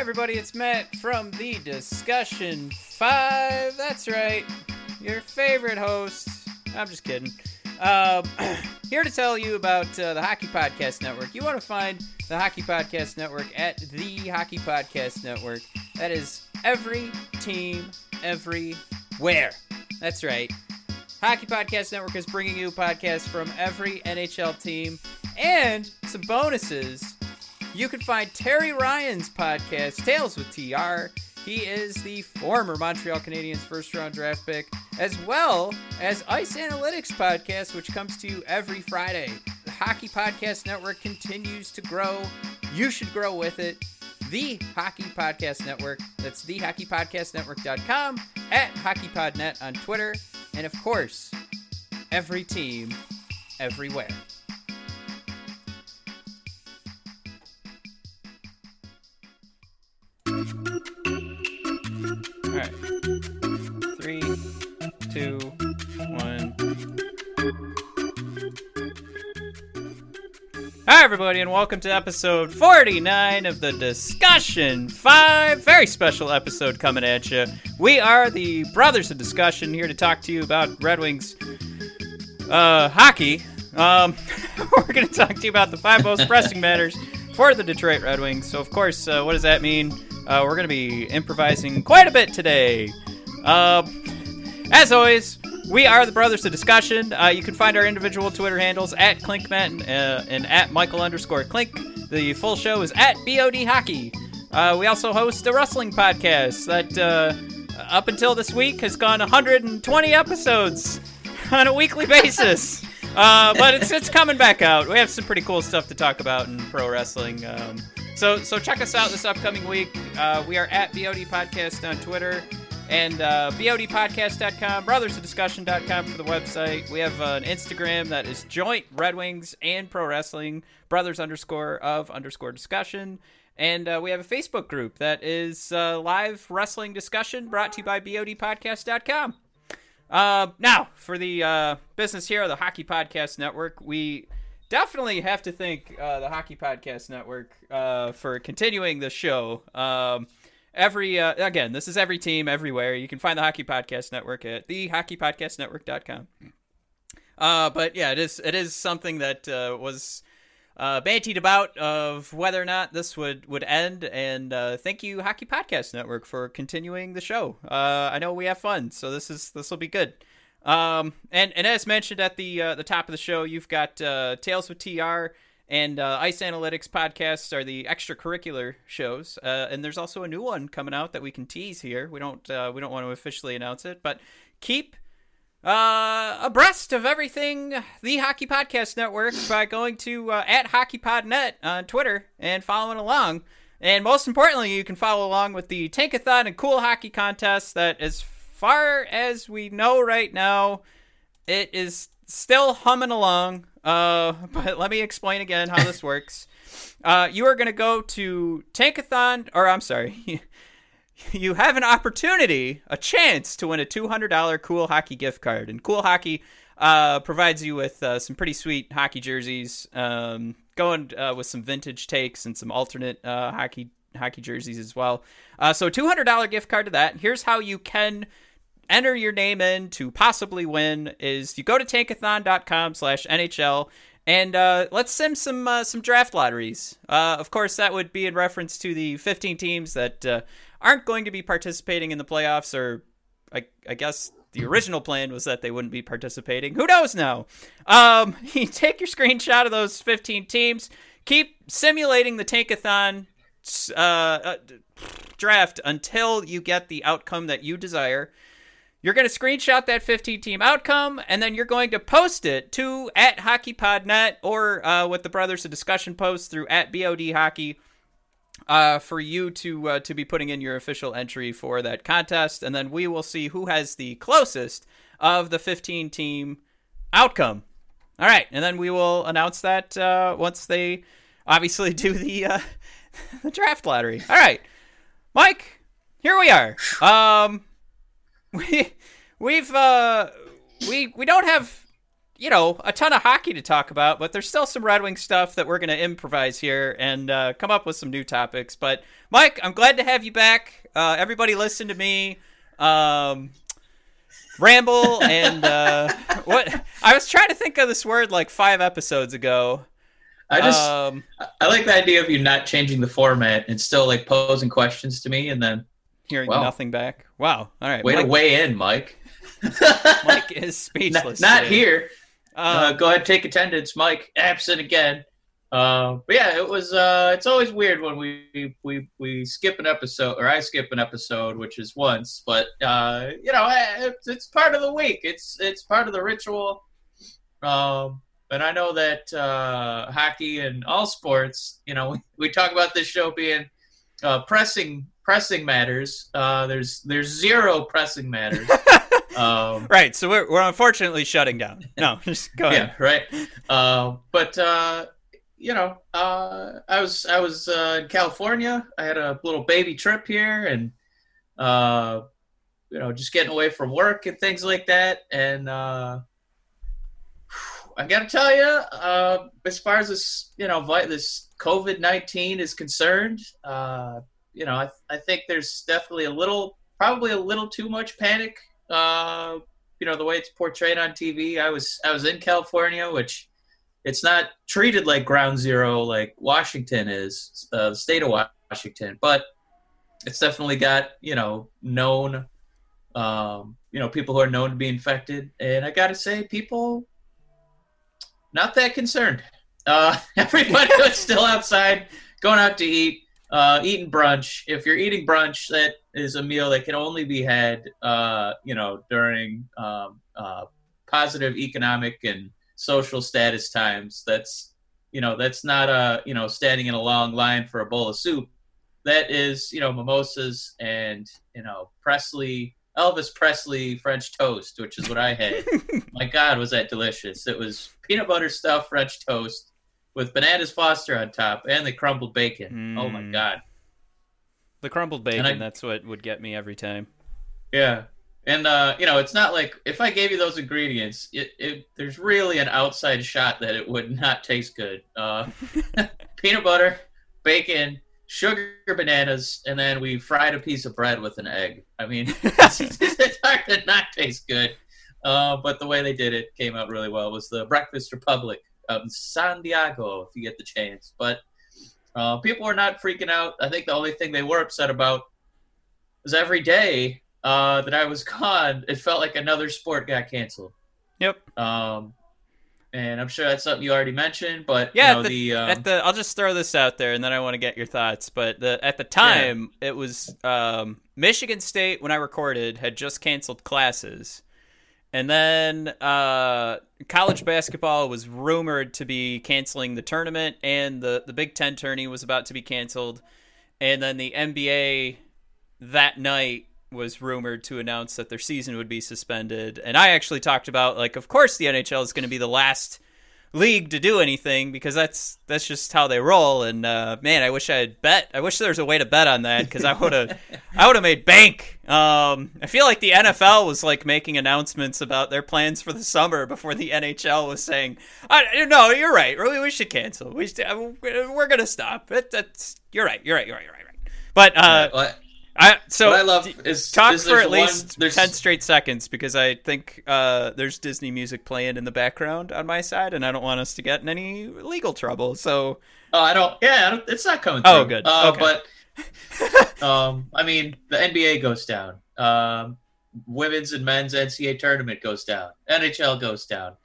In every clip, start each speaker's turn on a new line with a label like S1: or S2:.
S1: everybody, it's Matt from the Discussion 5. That's right, your favorite host. I'm just kidding. Um, here to tell you about uh, the Hockey Podcast Network. You want to find the Hockey Podcast Network at the Hockey Podcast Network. That is every team, everywhere. That's right. Hockey Podcast Network is bringing you podcasts from every NHL team and some bonuses. You can find Terry Ryan's podcast, Tales with TR. He is the former Montreal Canadiens first round draft pick, as well as Ice Analytics podcast, which comes to you every Friday. The Hockey Podcast Network continues to grow. You should grow with it. The Hockey Podcast Network. That's thehockeypodcastnetwork.com, at HockeyPodNet on Twitter, and of course, every team, everywhere. Everybody, and welcome to episode 49 of the Discussion 5. Very special episode coming at you. We are the Brothers of Discussion here to talk to you about Red Wings uh, hockey. Um, we're going to talk to you about the five most pressing matters for the Detroit Red Wings. So, of course, uh, what does that mean? Uh, we're going to be improvising quite a bit today. Uh, as always, we are the Brothers of Discussion. Uh, you can find our individual Twitter handles at Clinkmat and, uh, and at Michael underscore Clink. The full show is at BOD Hockey. Uh, we also host a wrestling podcast that, uh, up until this week, has gone 120 episodes on a weekly basis. Uh, but it's it's coming back out. We have some pretty cool stuff to talk about in pro wrestling. Um, so so check us out this upcoming week. Uh, we are at BOD Podcast on Twitter and uh, BODpodcast.com, brothersofdiscussion.com for the website. We have an Instagram that is joint Red Wings and pro wrestling, brothers underscore of underscore discussion. And uh, we have a Facebook group that is uh, live wrestling discussion brought to you by BODpodcast.com. Uh, now, for the uh, business here, the Hockey Podcast Network, we definitely have to thank uh, the Hockey Podcast Network uh, for continuing the show. Um, every uh, again, this is every team everywhere. You can find the Hockey Podcast Network at thehockeypodcastnetwork.com. Uh, but yeah, it is it is something that uh, was uh, bantied about of whether or not this would would end. And uh, thank you, Hockey Podcast Network, for continuing the show. Uh, I know we have fun, so this is this will be good. Um, and and as mentioned at the uh, the top of the show, you've got uh, Tales with TR and uh, Ice Analytics podcasts are the extracurricular shows. Uh, and there's also a new one coming out that we can tease here. We don't uh, we don't want to officially announce it, but keep uh, abreast of everything the Hockey Podcast Network by going to uh, at HockeyPodNet on Twitter and following along. And most importantly, you can follow along with the Tankathon and Cool Hockey contest that, as far as we know right now, it is still humming along. Uh, but let me explain again how this works. Uh, you are going to go to Tankathon, or I'm sorry, you have an opportunity, a chance to win a $200 Cool Hockey gift card. And Cool Hockey uh, provides you with uh, some pretty sweet hockey jerseys, um, going uh, with some vintage takes and some alternate uh, hockey hockey jerseys as well. Uh, so $200 gift card to that. Here's how you can enter your name in to possibly win is you go to tankathon.com slash NHL and uh, let's sim some uh, some draft lotteries. Uh, of course, that would be in reference to the 15 teams that uh, aren't going to be participating in the playoffs, or I, I guess the original plan was that they wouldn't be participating. Who knows now? Um, you take your screenshot of those 15 teams, keep simulating the Tankathon uh, uh, draft until you get the outcome that you desire. You're going to screenshot that 15 team outcome, and then you're going to post it to at HockeyPodNet or uh, with the Brothers of Discussion post through at BOD Hockey uh, for you to uh, to be putting in your official entry for that contest, and then we will see who has the closest of the 15 team outcome. All right, and then we will announce that uh, once they obviously do the uh, the draft lottery. All right, Mike, here we are. Um, we we've uh we we don't have you know, a ton of hockey to talk about, but there's still some Red Wing stuff that we're going to improvise here and uh, come up with some new topics. But Mike, I'm glad to have you back. Uh, everybody, listen to me. Um, ramble and uh, what I was trying to think of this word like five episodes ago.
S2: I just um, I like the idea of you not changing the format and still like posing questions to me and then
S1: hearing well, nothing back. Wow. All right.
S2: Way Mike, to weigh in, Mike.
S1: Mike is speechless.
S2: not, not here. Uh, uh, go ahead, take attendance, Mike. Absent again. Uh, but yeah, it was. Uh, it's always weird when we we we skip an episode, or I skip an episode, which is once. But uh, you know, eh, it's, it's part of the week. It's it's part of the ritual. Um, and I know that uh, hockey and all sports, you know, we, we talk about this show being uh, pressing pressing matters. Uh, there's there's zero pressing matters.
S1: um, right. So we're we're unfortunately shutting down. No, just go ahead.
S2: Yeah. Right. Uh, but uh, you know, uh, I was I was uh, in California. I had a little baby trip here, and uh, you know, just getting away from work and things like that. And uh, I got to tell you, uh, as far as this, you know, this COVID nineteen is concerned, uh, you know, I, I think there's definitely a little, probably a little too much panic. Uh, you know, the way it's portrayed on TV. I was I was in California, which it's not treated like ground zero like Washington is, uh, the state of Washington, but it's definitely got you know known, um, you know people who are known to be infected, and I got to say, people not that concerned. Uh, everybody was still outside, going out to eat, uh, eating brunch. If you're eating brunch, that is a meal that can only be had, uh, you know, during um, uh, positive economic and social status times. That's you know that's not a you know standing in a long line for a bowl of soup. That is you know mimosas and you know Presley Elvis Presley French toast, which is what I had. My God, was that delicious! It was peanut butter stuffed French toast with bananas Foster on top and the crumbled bacon. Mm. Oh my mm. God!
S1: The crumbled bacon—that's what would get me every time.
S2: Yeah, and uh, you know, it's not like if I gave you those ingredients, it, it there's really an outside shot that it would not taste good. Uh, peanut butter, bacon, sugar, bananas, and then we fried a piece of bread with an egg. I mean, it's, it's hard to not taste good. Uh, but the way they did it came out really well. It was the Breakfast Republic out in San Diego, if you get the chance. But uh, people were not freaking out. I think the only thing they were upset about was every day uh, that I was gone, it felt like another sport got canceled.
S1: Yep.
S2: Um, and I'm sure that's something you already mentioned, but yeah, you know,
S1: the,
S2: the
S1: um, at the I'll just throw this out there, and then I want to get your thoughts. But the at the time, yeah. it was um, Michigan State when I recorded had just canceled classes, and then uh, college basketball was rumored to be canceling the tournament, and the the Big Ten tourney was about to be canceled, and then the NBA that night was rumored to announce that their season would be suspended. And I actually talked about like of course the NHL is going to be the last league to do anything because that's that's just how they roll and uh, man I wish I had bet I wish there was a way to bet on that because I would have I would have made bank um, I feel like the NFL was like making announcements about their plans for the summer before the NHL was saying no you're right we, we should cancel we should, we're gonna stop it, that's you're right you're right you're right you're right, right. but uh, I so
S2: what I love is
S1: talk
S2: is
S1: for at least ten straight seconds because I think uh, there's Disney music playing in the background on my side, and I don't want us to get in any legal trouble. So,
S2: oh, I don't. Yeah, I don't, it's not coming.
S1: Oh, good.
S2: Uh, okay. But um, I mean, the NBA goes down. Um, women's and men's NCAA tournament goes down. NHL goes down.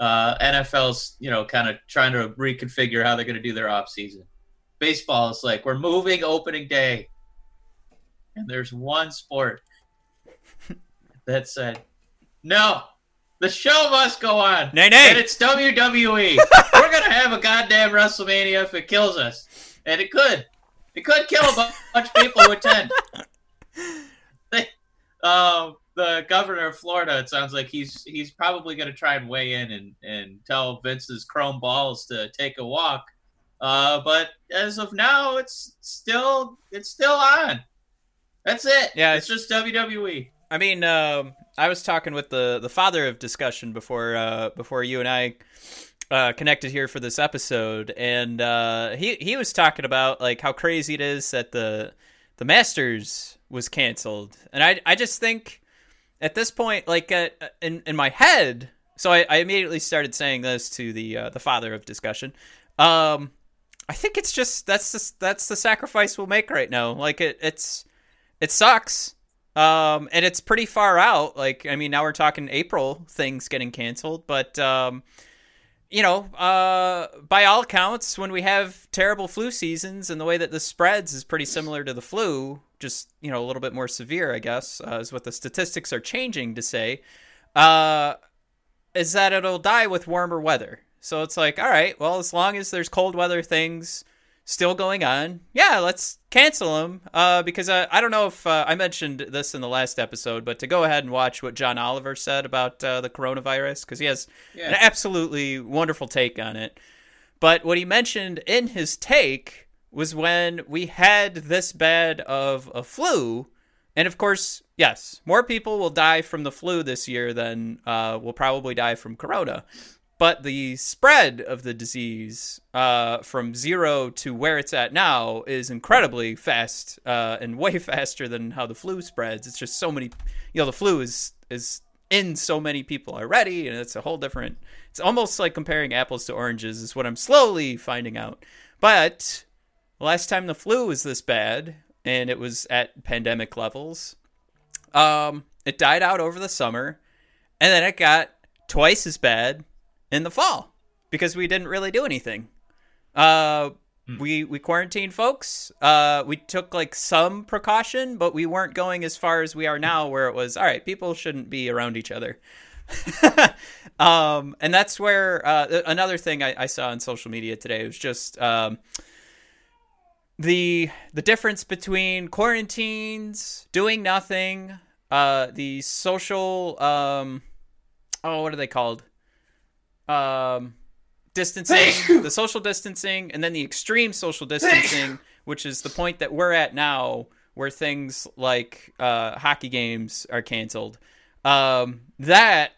S2: Uh, NFL's you know kind of trying to reconfigure how they're going to do their off season. Baseball is like we're moving opening day and there's one sport that said, no, the show must go on.
S1: Nay, nay.
S2: And it's WWE. We're going to have a goddamn WrestleMania if it kills us. And it could. It could kill a bunch of people who attend. um, the governor of Florida, it sounds like he's he's probably going to try and weigh in and, and tell Vince's chrome balls to take a walk. Uh, but as of now, it's still it's still on. That's it. Yeah, it's, it's just WWE.
S1: I mean, um, I was talking with the the father of discussion before uh, before you and I uh, connected here for this episode, and uh, he he was talking about like how crazy it is that the the Masters was canceled, and I I just think at this point, like uh, in in my head, so I, I immediately started saying this to the uh, the father of discussion. Um, I think it's just that's the, that's the sacrifice we'll make right now. Like it it's it sucks. Um, and it's pretty far out. Like I mean, now we're talking April things getting canceled, but um, you know, uh, by all accounts, when we have terrible flu seasons and the way that this spreads is pretty similar to the flu, just you know a little bit more severe, I guess, uh, is what the statistics are changing to say. Uh, is that it'll die with warmer weather. So it's like, all right, well, as long as there's cold weather things still going on, yeah, let's cancel them. Uh, because I, I don't know if uh, I mentioned this in the last episode, but to go ahead and watch what John Oliver said about uh, the coronavirus, because he has yeah. an absolutely wonderful take on it. But what he mentioned in his take was when we had this bad of a flu. And of course, yes, more people will die from the flu this year than uh, will probably die from corona but the spread of the disease uh, from zero to where it's at now is incredibly fast uh, and way faster than how the flu spreads. It's just so many, you know, the flu is is in so many people already, and it's a whole different. It's almost like comparing apples to oranges, is what I'm slowly finding out. But last time the flu was this bad, and it was at pandemic levels, um, it died out over the summer, and then it got twice as bad in the fall because we didn't really do anything. Uh, hmm. we we quarantined folks. Uh, we took like some precaution, but we weren't going as far as we are now, where it was all right. People shouldn't be around each other. um, and that's where uh, another thing I, I, saw on social media today was just um, the the difference between quarantines, doing nothing, uh, the social um, oh, what are they called? Um, distancing, the social distancing, and then the extreme social distancing, which is the point that we're at now, where things like uh, hockey games are canceled. Um, that,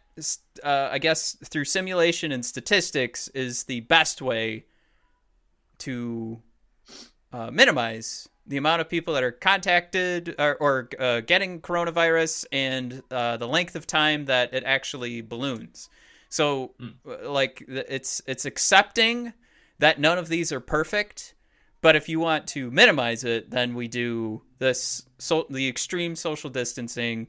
S1: uh, I guess, through simulation and statistics, is the best way to uh, minimize the amount of people that are contacted or, or uh, getting coronavirus and uh, the length of time that it actually balloons. So mm. like it's it's accepting that none of these are perfect, but if you want to minimize it, then we do this so the extreme social distancing.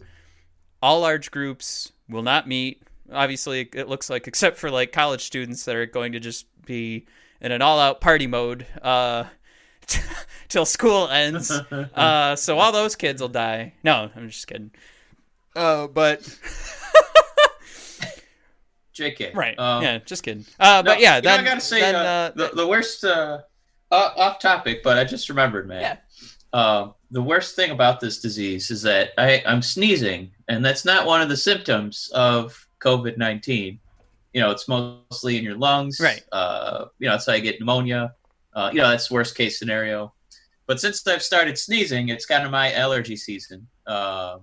S1: All large groups will not meet. Obviously, it looks like except for like college students that are going to just be in an all-out party mode uh, t- till school ends. uh, so all those kids will die. No, I'm just kidding. Uh, but
S2: JK.
S1: Right. Um, yeah, just kidding. Uh, no, but yeah, then,
S2: know, I gotta say then, uh, uh, the, the worst uh, off topic, but I just remembered, man. Yeah. Uh, the worst thing about this disease is that I, I'm sneezing, and that's not one of the symptoms of COVID nineteen. You know, it's mostly in your lungs.
S1: Right.
S2: Uh, you know, that's how you get pneumonia. Uh, you know, that's worst case scenario. But since I've started sneezing, it's kind of my allergy season. Uh,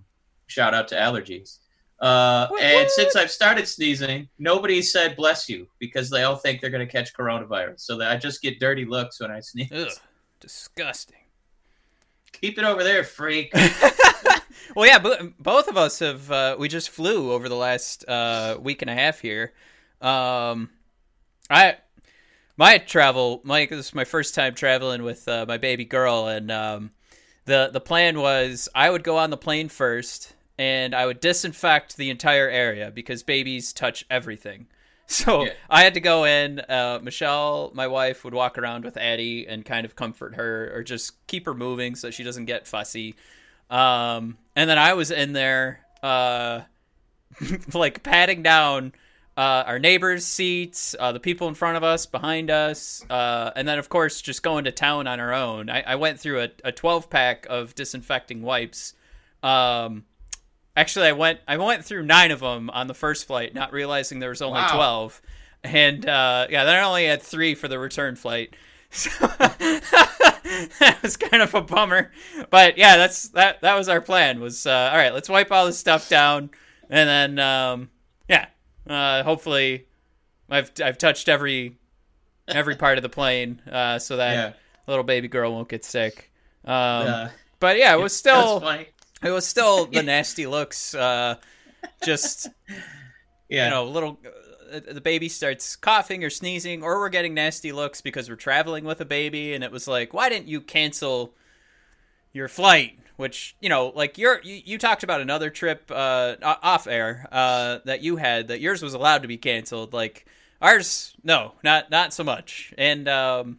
S2: shout out to allergies. Uh, and since I've started sneezing, nobody said bless you because they all think they're going to catch coronavirus. So that I just get dirty looks when I sneeze.
S1: Ugh, disgusting.
S2: Keep it over there, freak.
S1: well, yeah, both of us have. Uh, we just flew over the last uh, week and a half here. Um, I my travel, Mike. This is my first time traveling with uh, my baby girl, and um, the the plan was I would go on the plane first and I would disinfect the entire area because babies touch everything. So yeah. I had to go in. Uh, Michelle, my wife, would walk around with Addie and kind of comfort her or just keep her moving so she doesn't get fussy. Um, and then I was in there, uh, like patting down uh, our neighbors' seats, uh, the people in front of us, behind us, uh, and then of course just going to town on our own. I, I went through a, a 12 pack of disinfecting wipes. Um, Actually, I went I went through nine of them on the first flight, not realizing there was only wow. twelve. And uh, yeah, then I only had three for the return flight. So that was kind of a bummer. But yeah, that's that. That was our plan. Was uh, all right. Let's wipe all this stuff down, and then um, yeah, uh, hopefully, I've I've touched every every part of the plane uh, so that
S2: Yeah.
S1: little baby girl won't get sick. Um, but yeah, it was still. It was still the nasty looks. Uh, just
S2: Yeah.
S1: you know, little uh, the baby starts coughing or sneezing, or we're getting nasty looks because we're traveling with a baby, and it was like, why didn't you cancel your flight? Which you know, like you're you, you talked about another trip uh, off air uh, that you had that yours was allowed to be canceled. Like ours, no, not not so much. And um,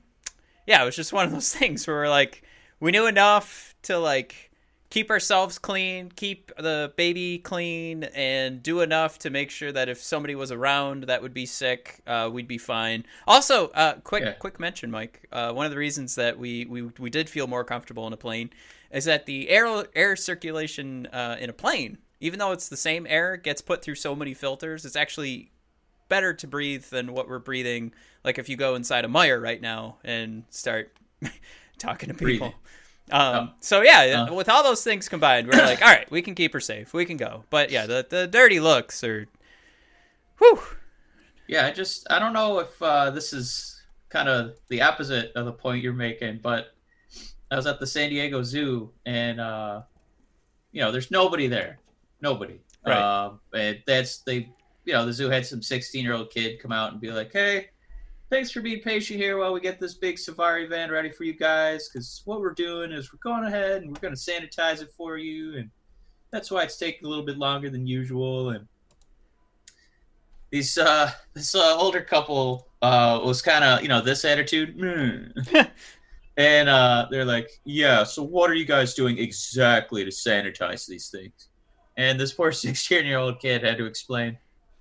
S1: yeah, it was just one of those things where we're like, we knew enough to like keep ourselves clean, keep the baby clean, and do enough to make sure that if somebody was around that would be sick, uh, we'd be fine. Also, uh, quick
S2: Yeah.
S1: quick mention, Mike. Uh, one of the reasons that we, we we did feel more comfortable in a plane is that the air air circulation uh, in a plane, even though it's the same air, gets put through so many filters. It's actually better to breathe than what we're breathing. Like if you go inside a Meijer right now and start talking to people.
S2: Breathing.
S1: Um, so yeah,
S2: Uh.
S1: with all those things combined, we're like, all right, we can keep her safe. We can go. But yeah, the the dirty looks are, whew.
S2: Yeah, I just I don't know if uh, this is kind of the opposite of the point you're making, but I was at the San Diego Zoo and uh, you know, there's nobody there, nobody.
S1: Right.
S2: Um, and that's they, you know, the zoo had some 16 year old kid come out and be like, "Hey, thanks for being patient here while we get this big safari van ready for you guys. Because what we're doing is we're going ahead and we're going to sanitize it for you, and that's why it's taking a little bit longer than usual." And these uh this uh, older couple uh was kind of you know this attitude "Mm." and uh they're like yeah so what are you guys doing exactly to sanitize these things and this poor 16 year old kid had to explain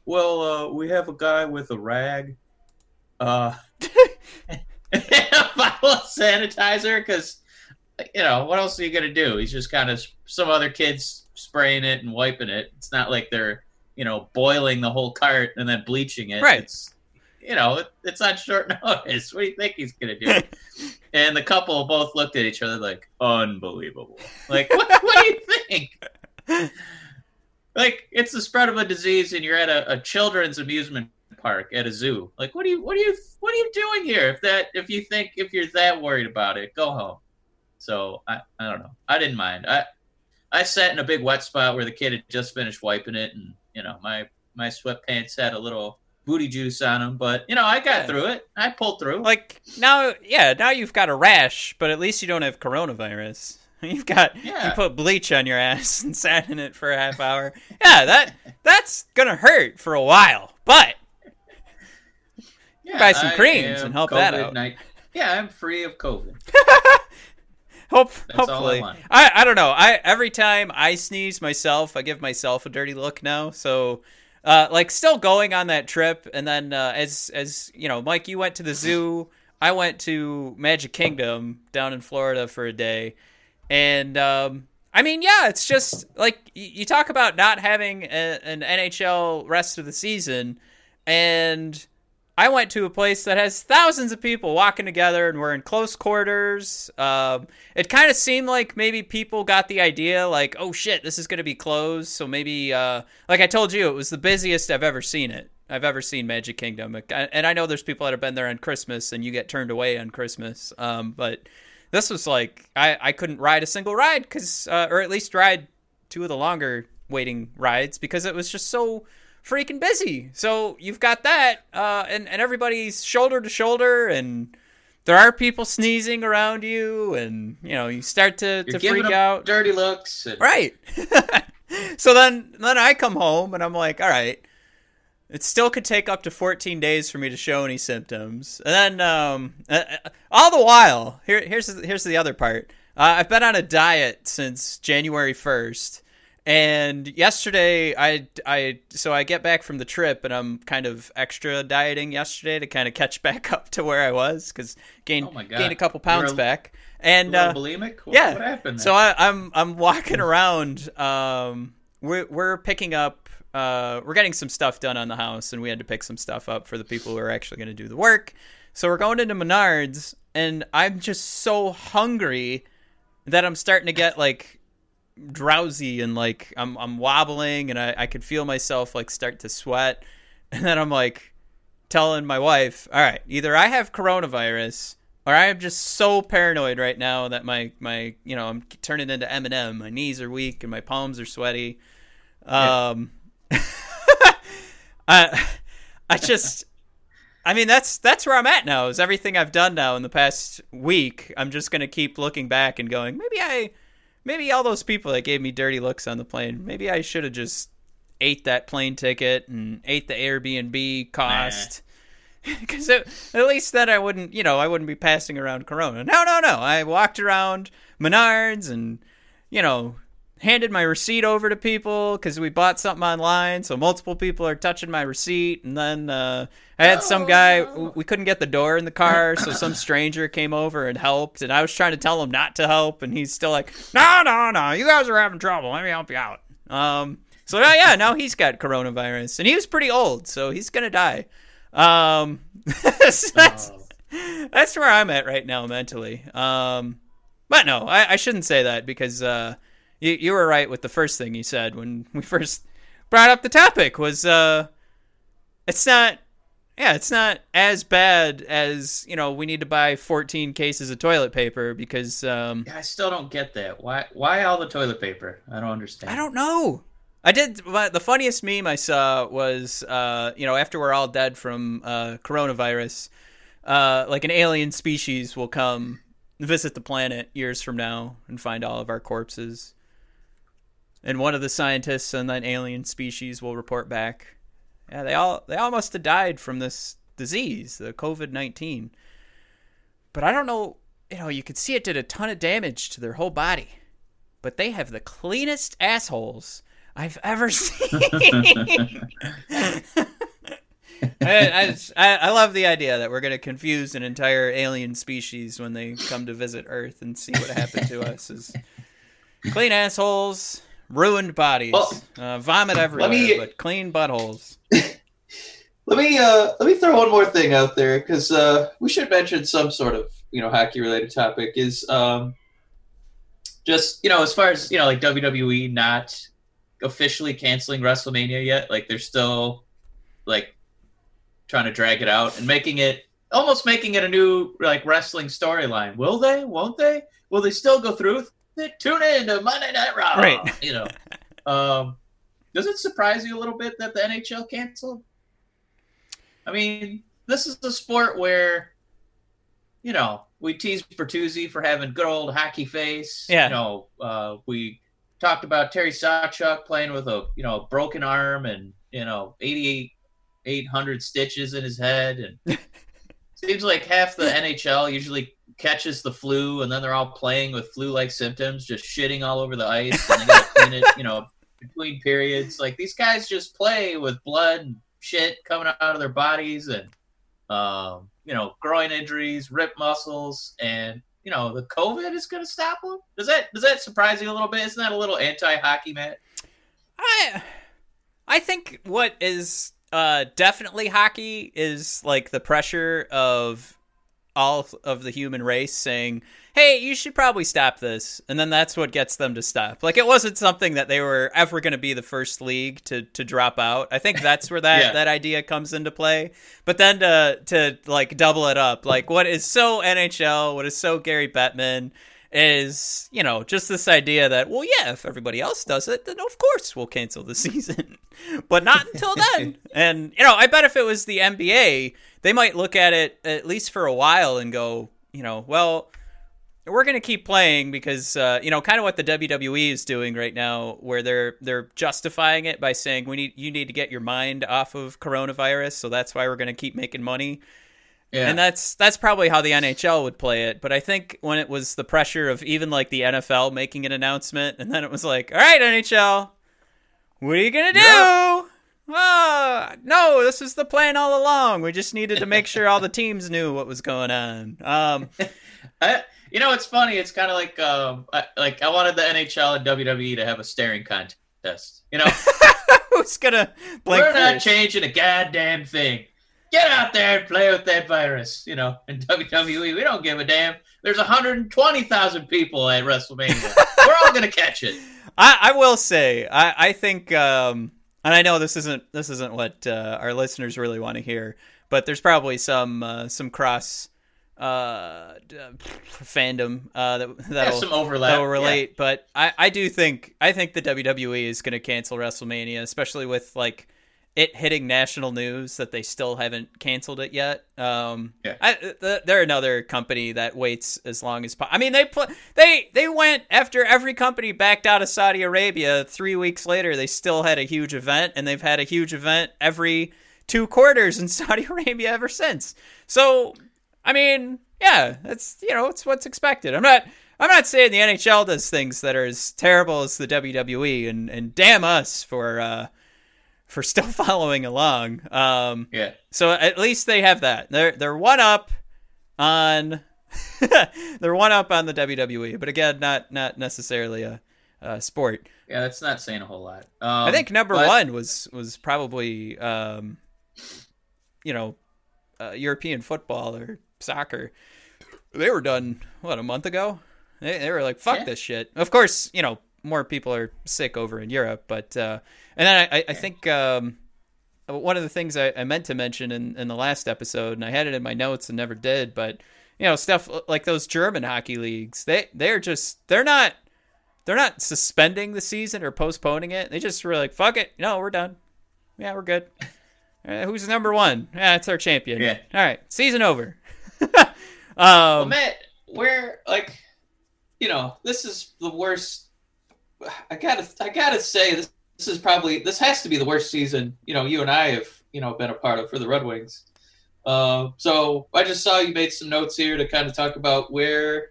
S2: well uh we have a guy with a rag uh a bottle of sanitizer because you know what else are you gonna do? He's just kind of some other kids spraying it and wiping it. It's not like they're you know boiling the whole cart and then bleaching it.
S1: Right.
S2: it's you know it, it's on short notice. What do you think he's gonna do? And the couple both looked at each other like unbelievable. Like what, what do you think? Like it's the spread of a disease and you're at a, a children's amusement park at a zoo like what do you what do you what are you doing here if that if you think if you're that worried about it go home so i i don't know i didn't mind i i sat in a big wet spot where the kid had just finished wiping it and you know my my sweatpants had a little booty juice on them but you know i got
S1: Yeah.
S2: through it i pulled through
S1: like now, yeah, now you've got a rash, but at least you don't have coronavirus. You've got
S2: Yeah.
S1: you put bleach on your ass and sat in it for a half hour. Yeah, that that's gonna hurt for a while, but
S2: yeah,
S1: buy some
S2: I
S1: creams and help that out.
S2: COVID-19 yeah i'm free of covid
S1: Hope,
S2: That's I
S1: hopefully,
S2: want.
S1: I, I don't know. I every time I sneeze myself, I give myself a dirty look now. So, uh, like, still going on that trip, and then uh, as as you know, Mike, you went to the zoo. I went to Magic Kingdom down in Florida for a day, and um, I mean, yeah, it's just like you talk about not having a, an NHL rest of the season, and I went to a place that has thousands of people walking together and we're in close quarters. Um, it kind of seemed like maybe people got the idea, like, oh shit, this is going to be closed. So maybe, uh, like I told you, it was the busiest I've ever seen it. I've ever seen Magic Kingdom. And I know there's people that have been there on Christmas and you get turned away on Christmas. Um, but this was like, I, I couldn't ride a single ride because, uh, or at least ride two of the longer waiting rides because it was just so freaking busy. So you've got that, uh, and and everybody's shoulder to shoulder, and there are people sneezing around you, and you know you start to,
S2: You're
S1: to freak out.
S2: dirty looks. And,
S1: Right. so then then I come home and I'm like, all right. It still could take up to 14 days for me to show any symptoms. And then um, uh, uh, all the while, here here's here's the other part. Uh, I've been on a diet since January 1st. And yesterday, I, I so I get back from the trip, and I'm kind of extra dieting yesterday to kind of catch back up to where I was because gained
S2: Oh
S1: gained a couple pounds
S2: a-
S1: back. And uh,
S2: bulimic. What,
S1: yeah.
S2: What happened?
S1: so? I, I'm I'm walking around. Um, we're we're picking up. Uh, we're getting some stuff done on the house, and we had to pick some stuff up for the people who are actually going to do the work. So we're going into Menards, and I'm just so hungry that I'm starting to get like drowsy and like I'm I'm wobbling and I, I could feel myself like start to sweat. And then I'm like telling my wife, all right, either I have coronavirus or I am just so paranoid right now that my, my you know, I'm turning into Eminem. My knees are weak and my palms are sweaty. Um, I, I just, I mean, that's that's where I'm at now. Is everything I've done now in the past week. I'm just gonna keep looking back and going, maybe I, maybe all those people that gave me dirty looks on the plane, maybe I should have just ate that plane ticket and ate the Airbnb cost. Because at least then I wouldn't, you know, I wouldn't be passing around Corona. No, no, no. I walked around Menards and, you know, handed my receipt over to people because we bought something online. So multiple people are touching my receipt. And then uh, I had some guy, we couldn't get the door in the car. So some stranger came over and helped. And I was trying to tell him not to help. And he's still like, no, no, no. You guys are having trouble. Let me help you out. Um, so uh, yeah, now he's got coronavirus. And he was pretty old. So he's going to die. Um, that's, that's, oh. that's, where I'm at right now mentally. Um, but no, I, I shouldn't say that because uh, you you were right with the first thing you said when we first brought up the topic was uh, it's not yeah, it's not as bad as you know. We need to buy 14 cases of toilet paper because um,
S2: I still don't get that. Why? Why all the toilet paper? I don't understand.
S1: I don't know. I did. The funniest meme I saw was, uh, you know, after we're all dead from uh, coronavirus, uh, like an alien species will come visit the planet years from now and find all of our corpses. And one of the scientists on that alien species will report back, yeah, they all they all must have died from this disease, the COVID nineteen. But I don't know. You know, you could see it did a ton of damage to their whole body. But they have the cleanest assholes I've ever seen. I, I, I, love the idea that we're going to confuse an entire alien species when they come to visit Earth and see what happened to us is clean assholes, ruined bodies, well, uh, vomit everywhere, me, but clean buttholes.
S2: let me uh, let me throw one more thing out there because uh, we should mention some sort of you know hockey related topic is um, just you know as far as you know like WWE not officially canceling WrestleMania yet. Like they're still like trying to drag it out and making it almost making it a new like wrestling storyline. Will they? Won't they? Will they still go through? Tune in to Monday Night Raw. Right. You know. um, does it surprise you a little bit that the NHL canceled? I mean, this is a sport where, you know, we tease Bertuzzi for having good old hockey face. Yeah. You know, uh, we talked about Terry Sawchuk playing with a you know broken arm and you know 88 800 stitches in his head and seems like half the NHL usually catches the flu and then they're all playing with flu-like symptoms just shitting all over the ice and they got to clean it you know between periods like these guys just play with blood and shit coming out of their bodies and um, you know groin injuries ripped muscles and you know the COVID is going to stop them? Does that does that surprise you a little bit? Isn't that a little anti-hockey, Matt?
S1: I I think what is uh, definitely hockey is like the pressure of all of the human race saying, "Hey, you should probably stop this," and then that's what gets them to stop. Like it wasn't something that they were ever going to be the first league to to drop out. I think that's where that yeah. that idea comes into play. But then to to like double it up, like what is so NHL, what is so Gary Bettman is you know just this idea that well yeah if everybody else does it then of course we'll cancel the season. But not until then. And you know i bet if it was the nba they might look at it at least for a while and go you know well we're going to keep playing because uh, you know kind of what the WWE is doing right now where they're they're justifying it by saying we need you need to get your mind off of coronavirus so that's why we're going to keep making money yeah. And that's that's probably how the NHL would play it. But I think when it was the pressure of even like the NFL making an announcement, and then it was like, "All right, NHL, what are you gonna do?" Yep. Oh, no, this was the plan all along. We just needed to make sure all the teams knew what was going on. Um,
S2: I, you know, it's funny. It's kind of like, um, I, like I wanted the NHL and WWE to have a staring contest. You know,
S1: who's gonna?
S2: We're not changing a goddamn thing get out there and play with that virus. You know, in WWE, we don't give a damn. There's 120,000 people at WrestleMania. We're all gonna catch it.
S1: I, I will say, I, I think, um, and I know this isn't this isn't what uh, our listeners really want to hear, but there's probably some uh, some cross uh, fandom uh, that that'll,
S2: some overlap.
S1: That'll relate, yeah. but I, I do think I think the WWE is going to cancel WrestleMania, especially with like it hitting national news that they still haven't canceled it yet. Um,
S2: yeah,
S1: I, they're another company that waits as long as. Po- I mean, they pl- they they went after every company backed out of Saudi Arabia. Three weeks later, they still had a huge event, and they've had a huge event every two quarters in Saudi Arabia ever since. So, I mean, yeah, that's you know, it's what's expected. I'm not. I'm not saying the NHL does things that are as terrible as the WWE, and, and damn us for uh, for still following along. Um,
S2: yeah.
S1: So at least they have that. They're they're one up on they're one up on the WWE, but again, not not necessarily a, a sport.
S2: Yeah, that's not saying a whole lot. Um,
S1: I think number
S2: but...
S1: one was was probably um, you know uh, European football or soccer. They were done what a month ago. They, they were like, "Fuck
S2: Yeah.
S1: this shit." Of course, you know more people are sick over in Europe, but uh, and then I, I, I think um, one of the things I, I meant to mention in, in the last episode, and I had it in my notes and never did, but you know stuff like those German hockey leagues, they they're just they're not they're not suspending the season or postponing it. They just were like, "Fuck it, no, we're done. Yeah, we're good." Uh, who's number one? Yeah, it's our champion.
S2: Yeah.
S1: All right, season over. um,
S2: Well, Matt, where like, you know, this is the worst. I gotta, I gotta say this. This is probably this has to be the worst season. You know, you and I have you know been a part of for the Red Wings. Uh, so I just saw you made some notes here to kind of talk about where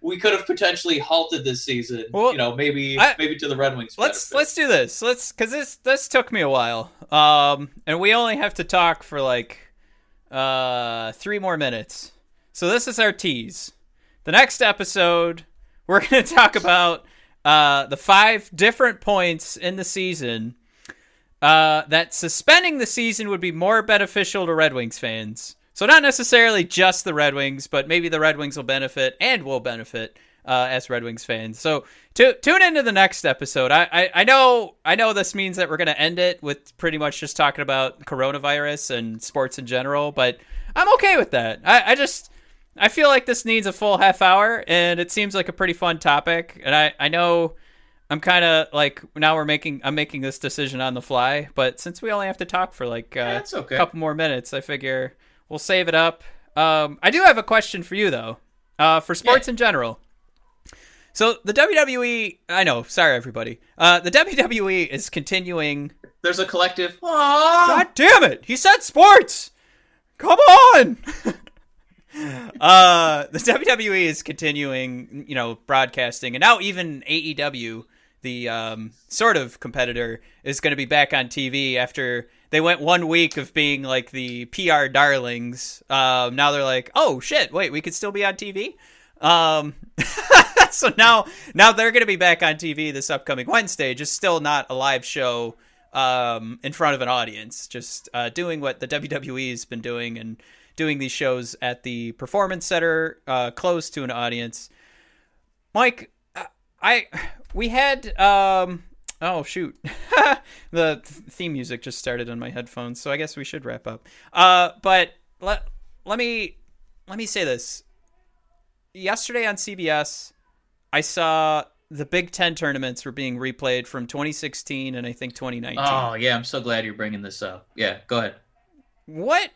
S2: we could have potentially halted this season.
S1: Well,
S2: you know, maybe
S1: I-
S2: maybe to the Red Wings.
S1: let's
S2: benefit.
S1: let's do this. Let's because this this took me a while. Um, and we only have to talk for like uh three more minutes. So this is our tease. The next episode, we're gonna talk about uh the five different points in the season uh that suspending the season would be more beneficial to Red Wings fans. So not necessarily just the Red Wings, but maybe the Red Wings will benefit and will benefit uh, as Red Wings fans. So tu- tune into the next episode. I, I, I know I know this means that we're going to end it with pretty much just talking about coronavirus and sports in general, but I'm okay with that. I, I just I feel like this needs a full half hour, and it seems like a pretty fun topic. And I I know I'm kind of like now we're making I'm making this decision on the fly, but since we only have to talk for like uh,
S2: Yeah, okay.
S1: a couple more minutes, I figure we'll save it up. Um, I do have a question for you though, uh, for sports in general. So the WWE, I know, sorry everybody. Uh, the WWE is continuing.
S2: There's a collective. Aww.
S1: God damn it! He said sports. Come on. uh, the WWE is continuing, you know, broadcasting, and now even AEW, the um, sort of competitor, is going to be back on TV after they went one week of being like the PR darlings. Um, now they're like, oh shit, wait, we could still be on TV. Um, so now, now they're going to be back on TV this upcoming Wednesday, just still not a live show um, in front of an audience, just uh, doing what the WWE has been doing and doing these shows at the Performance Center, uh, close to an audience. Mike, I we had um, oh shoot, the theme music just started on my headphones, so I guess we should wrap up. Uh, but let let me let me say this. Yesterday on CBS, I saw the Big Ten tournaments were being replayed from 2016 and I think 2019.
S2: Oh yeah, I'm so glad you're bringing this up. Yeah, go ahead.
S1: What?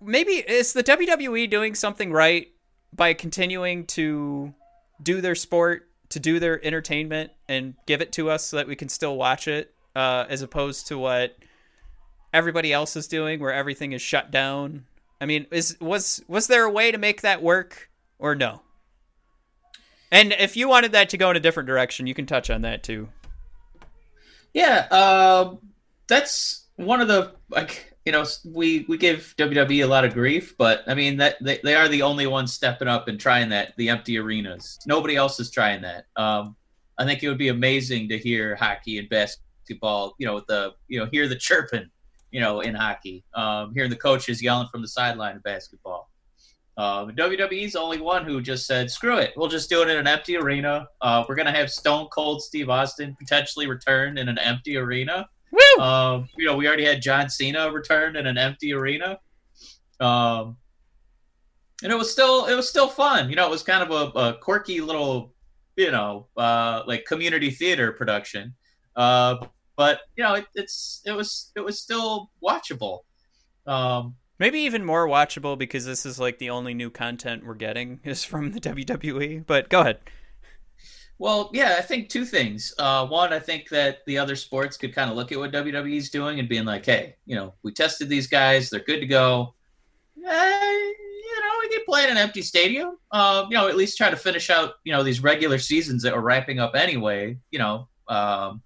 S1: Maybe is the WWE doing something right by continuing to do their sport, to do their entertainment, and give it to us so that we can still watch it, uh, as opposed to what everybody else is doing, where everything is shut down. I mean, is was was there a way to make that work, or no? And if you wanted that to go in a different direction, you can touch on that too.
S2: Yeah, uh, that's one of the like you know we we give WWE a lot of grief, but I mean that they, they are the only ones stepping up and trying that the empty arenas. Nobody else is trying that. Um, I think it would be amazing to hear hockey and basketball. You know, the you know hear the chirping. you know, in hockey. Um, hearing the coaches yelling from the sideline of basketball. Uh, WWE's the only one who just said, "Screw it, we'll just do it in an empty arena." Uh, we're gonna have Stone Cold Steve Austin potentially return in an empty arena.
S1: Woo!
S2: Um, you know, we already had John Cena return in an empty arena. Um, and it was still it was still fun. You know, it was kind of a, a quirky little, you know, uh, like community theater production. Uh, but you know, it, it's it was it was still watchable. Um,
S1: Maybe even more watchable because this is like the only new content we're getting is from the WWE. But go ahead.
S2: Well, yeah, I think two things. Uh, one, I think that the other sports could kind of look at what WWE's doing and being like, hey, you know, we tested these guys, they're good to go. Eh, you know, we can play in an empty stadium. Uh, you know, at least try to finish out, you know, these regular seasons that are wrapping up anyway. You know, um,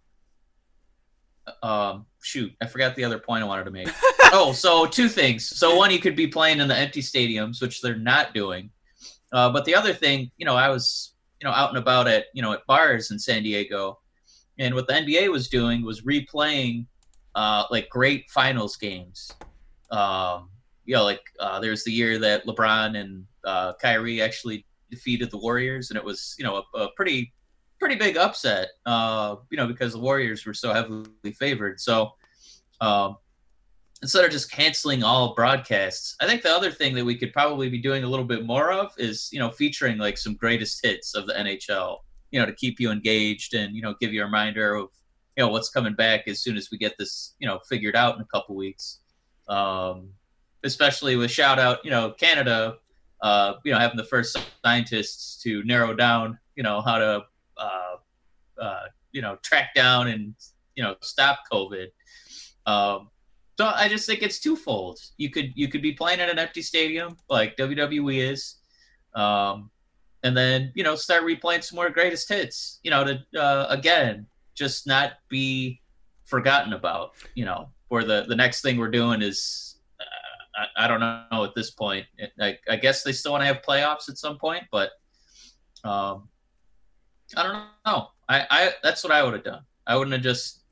S2: um, shoot, I forgot the other point I wanted to make. oh, so two things. So one, you could be playing in the empty stadiums, which they're not doing. Uh, but the other thing, you know, I was, you know, out and about at, you know, at bars in San Diego, and what the NBA was doing was replaying, uh, like great finals games. Um, you know, like uh, there's the year that LeBron and uh, Kyrie actually defeated the Warriors, and it was, you know, a, a pretty pretty big upset, uh, you know, because the Warriors were so heavily favored. So um, instead of just canceling all broadcasts, I think the other thing that we could probably be doing a little bit more of is, you know, featuring like some greatest hits of the NHL, you know, to keep you engaged and, you know, give you a reminder of, you know, what's coming back as soon as we get this, you know, figured out in a couple weeks. Um, especially with shout out, you know, Canada, uh, you know, having the first scientists to narrow down, you know, how to uh, uh, you know track down and you know stop COVID. Um, so I just think it's twofold. You could you could be playing at an empty stadium like WWE is, um, and then you know start replaying some more greatest hits. You know to uh, again just not be forgotten about. You know, or the the next thing we're doing is uh, I, I, don't know at this point. I, I guess they still want to have playoffs at some point, but um, I don't know. I, I that's what I would have done. I wouldn't have just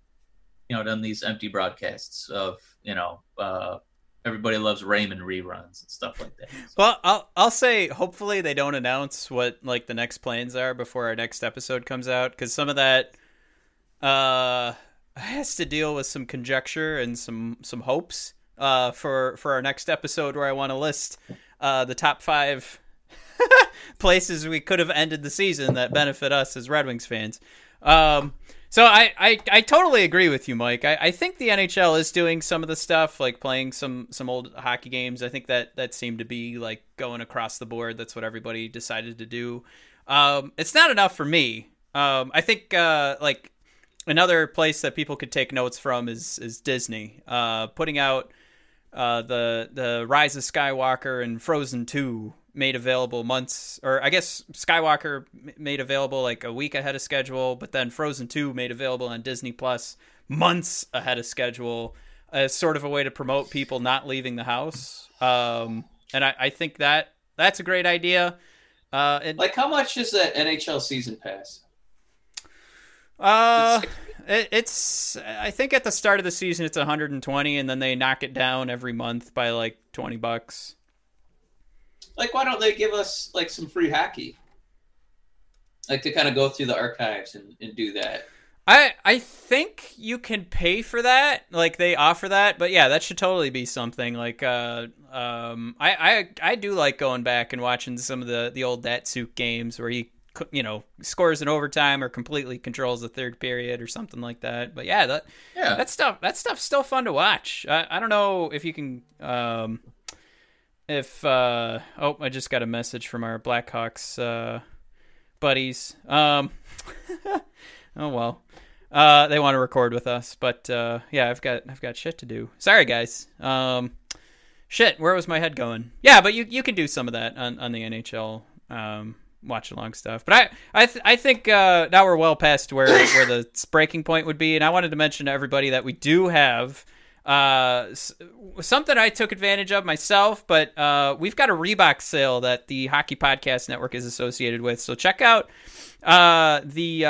S2: you know done these empty broadcasts of you know uh, everybody loves Raymond reruns and stuff like that. So.
S1: Well, I'll I'll say hopefully they don't announce what like the next plans are before our next episode comes out because some of that uh has to deal with some conjecture and some some hopes uh for for our next episode where I want to list uh the top five places we could have ended the season that benefit us as Red Wings fans. Um, so I, I, I totally agree with you, Mike. I, I think the NHL is doing some of the stuff, like playing some some old hockey games. I think that that seemed to be like going across the board. That's what everybody decided to do. Um, it's not enough for me. Um, I think uh, like another place that people could take notes from is is Disney uh, putting out uh, the the Rise of Skywalker and Frozen Two made available months, or I guess Skywalker made available like a week ahead of schedule, but then Frozen 2 made available on Disney Plus months ahead of schedule as sort of a way to promote people not leaving the house. Um, and I, I, think that that's a great idea. Uh, and,
S2: like, how much is that NHL season pass?
S1: Uh, it, it's I think at the start of the season it's 120, and then they knock it down every month by like 20 bucks.
S2: Like, why don't they give us like some free hockey? Like to kind of go through the archives and, and do that.
S1: I I think you can pay for that. Like they offer that, but yeah, that should totally be something. Like uh um I I I do like going back and watching some of the the old Datsyuk games where he you know scores in overtime or completely controls the third period or something like that. But yeah, that yeah. that stuff that stuff's still fun to watch. I I don't know if you can um if uh oh i just got a message from our blackhawks uh buddies. Um oh well. Uh they want to record with us but uh yeah i've got i've got shit to do. Sorry guys. Um shit where was my head going? Yeah but you you can do some of that on on the nhl um watch along stuff but i i, th- I think uh now we're well past where where the breaking point would be and i wanted to mention to everybody that we do have uh, something I took advantage of myself, but uh, we've got a Reebok sale that the Hockey Podcast Network is associated with. So check out uh, the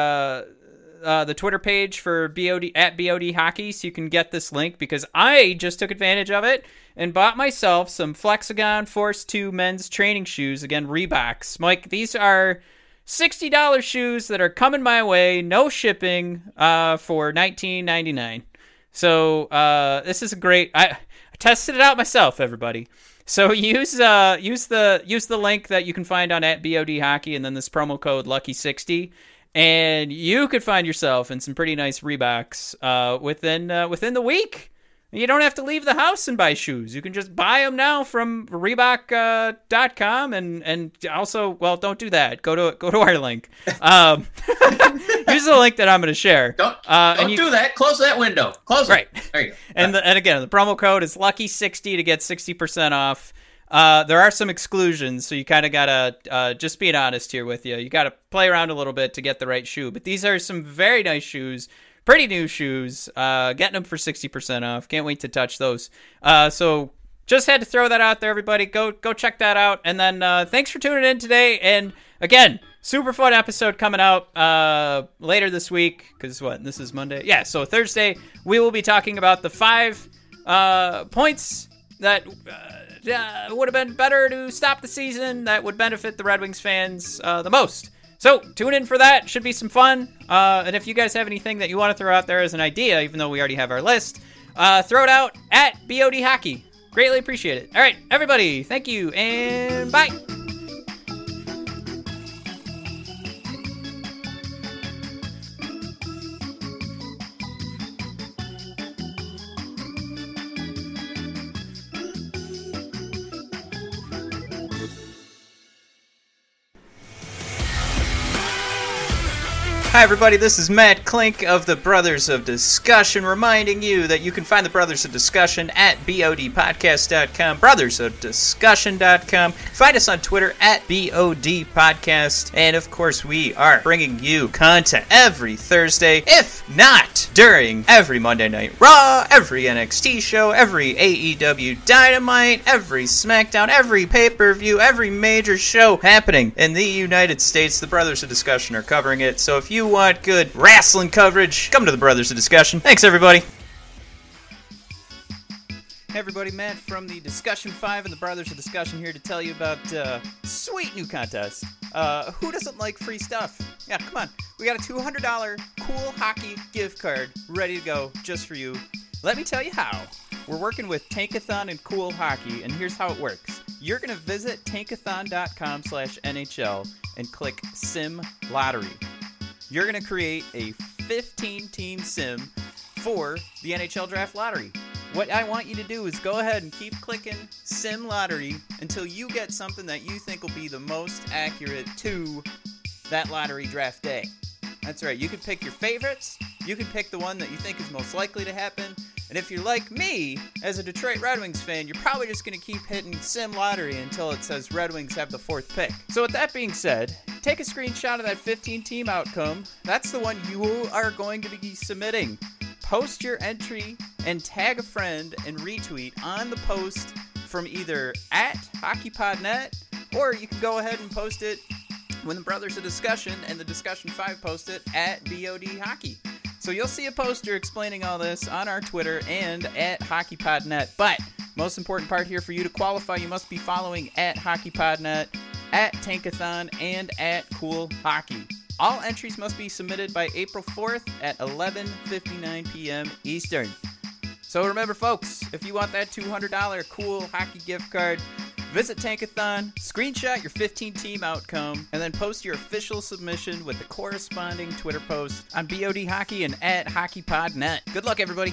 S1: uh, the Twitter page for BOD at BOD Hockey, so you can get this link because I just took advantage of it and bought myself some Flexagon Force Two men's training shoes. Again, Reeboks. Mike, these are sixty dollars shoes that are coming my way, no shipping, uh, for nineteen ninety nine. So uh, this is a great. I, I tested it out myself, everybody. So use uh use the use the link that you can find on at BOD Hockey and then this promo code Lucky60 and you could find yourself in some pretty nice Reeboks uh within uh, within the week. You don't have to leave the house and buy shoes. You can just buy them now from Reebok.com uh, and and also, well, don't do that. Go to go to our link. Um, use the link that I'm going to share.
S2: Don't, uh, don't you, do that. Close that window. Close
S1: right.
S2: it. There you go.
S1: And the, and again, the promo code is Lucky60 to get 60% off. Uh, there are some exclusions, so you kind of gotta uh, just being honest here with you. You gotta play around a little bit to get the right shoe. But these are some very nice shoes pretty new shoes. Uh, getting them for 60% off. Can't wait to touch those. Uh, so just had to throw that out there, everybody. Go go check that out. And then uh, thanks for tuning in today. And again, super fun episode coming out uh, later this week. Because what? This is Monday. Yeah. So Thursday we will be talking about the five uh, points that. Uh, would have been better to stop the season that would benefit the Red Wings fans uh, the most. So tune in for that. Should be some fun. Uh, and if you guys have anything that you want to throw out there as an idea, even though we already have our list, uh, throw it out at BOD Hockey. Greatly appreciate it. All right, everybody, thank you and bye. Hi, everybody. This is Matt Klink of the Brothers of Discussion, reminding you that you can find the Brothers of Discussion at BODpodcast.com, brothersofdiscussion.com. Find us on Twitter at BODpodcast. And of course, we are bringing you content every Thursday, if not during every Monday Night Raw, every NXT show, every AEW Dynamite, every SmackDown, every pay per view, every major show happening in the United States. The Brothers of Discussion are covering it. So if you want good wrestling coverage, come to the Brothers of Discussion. Thanks, everybody. Hey everybody, Matt from the Discussion 5 and the Brothers of Discussion here to tell you about uh, sweet new contest. Uh, who doesn't like free stuff? Yeah, come on. We got a $200 cool hockey gift card ready to go just for you. Let me tell you how. We're working with Tankathon and Cool Hockey, and here's how it works. You're going to visit tankathon.com slash NHL and click Sim Lottery you're going to create a 15 team sim for the NHL Draft Lottery. What I want you to do is go ahead and keep clicking Sim Lottery until you get something that you think will be the most accurate to that lottery draft day. That's right, you can pick your favorites, you can pick the one that you think is most likely to happen, and if you're like me, as a Detroit Red Wings fan, you're probably just going to keep hitting Sim Lottery until it says Red Wings have the fourth pick. So, with that being said, take a screenshot of that 15 team outcome. That's the one you are going to be submitting. Post your entry and tag a friend and retweet on the post from either at HockeyPodNet or you can go ahead and post it when the Brothers of Discussion and the Discussion 5 post it at BOD Hockey. So you'll see a poster explaining all this on our Twitter and at HockeyPodNet. But most important part here for you to qualify, you must be following at HockeyPodNet, at Tankathon, and at Cool Hockey. All entries must be submitted by April 4th at 11:59 p.m. Eastern. So remember, folks, if you want that $200 cool hockey gift card, Visit Tankathon, screenshot your 15 team outcome, and then post your official submission with the corresponding Twitter post on BOD Hockey and at HockeyPodNet. Good luck, everybody.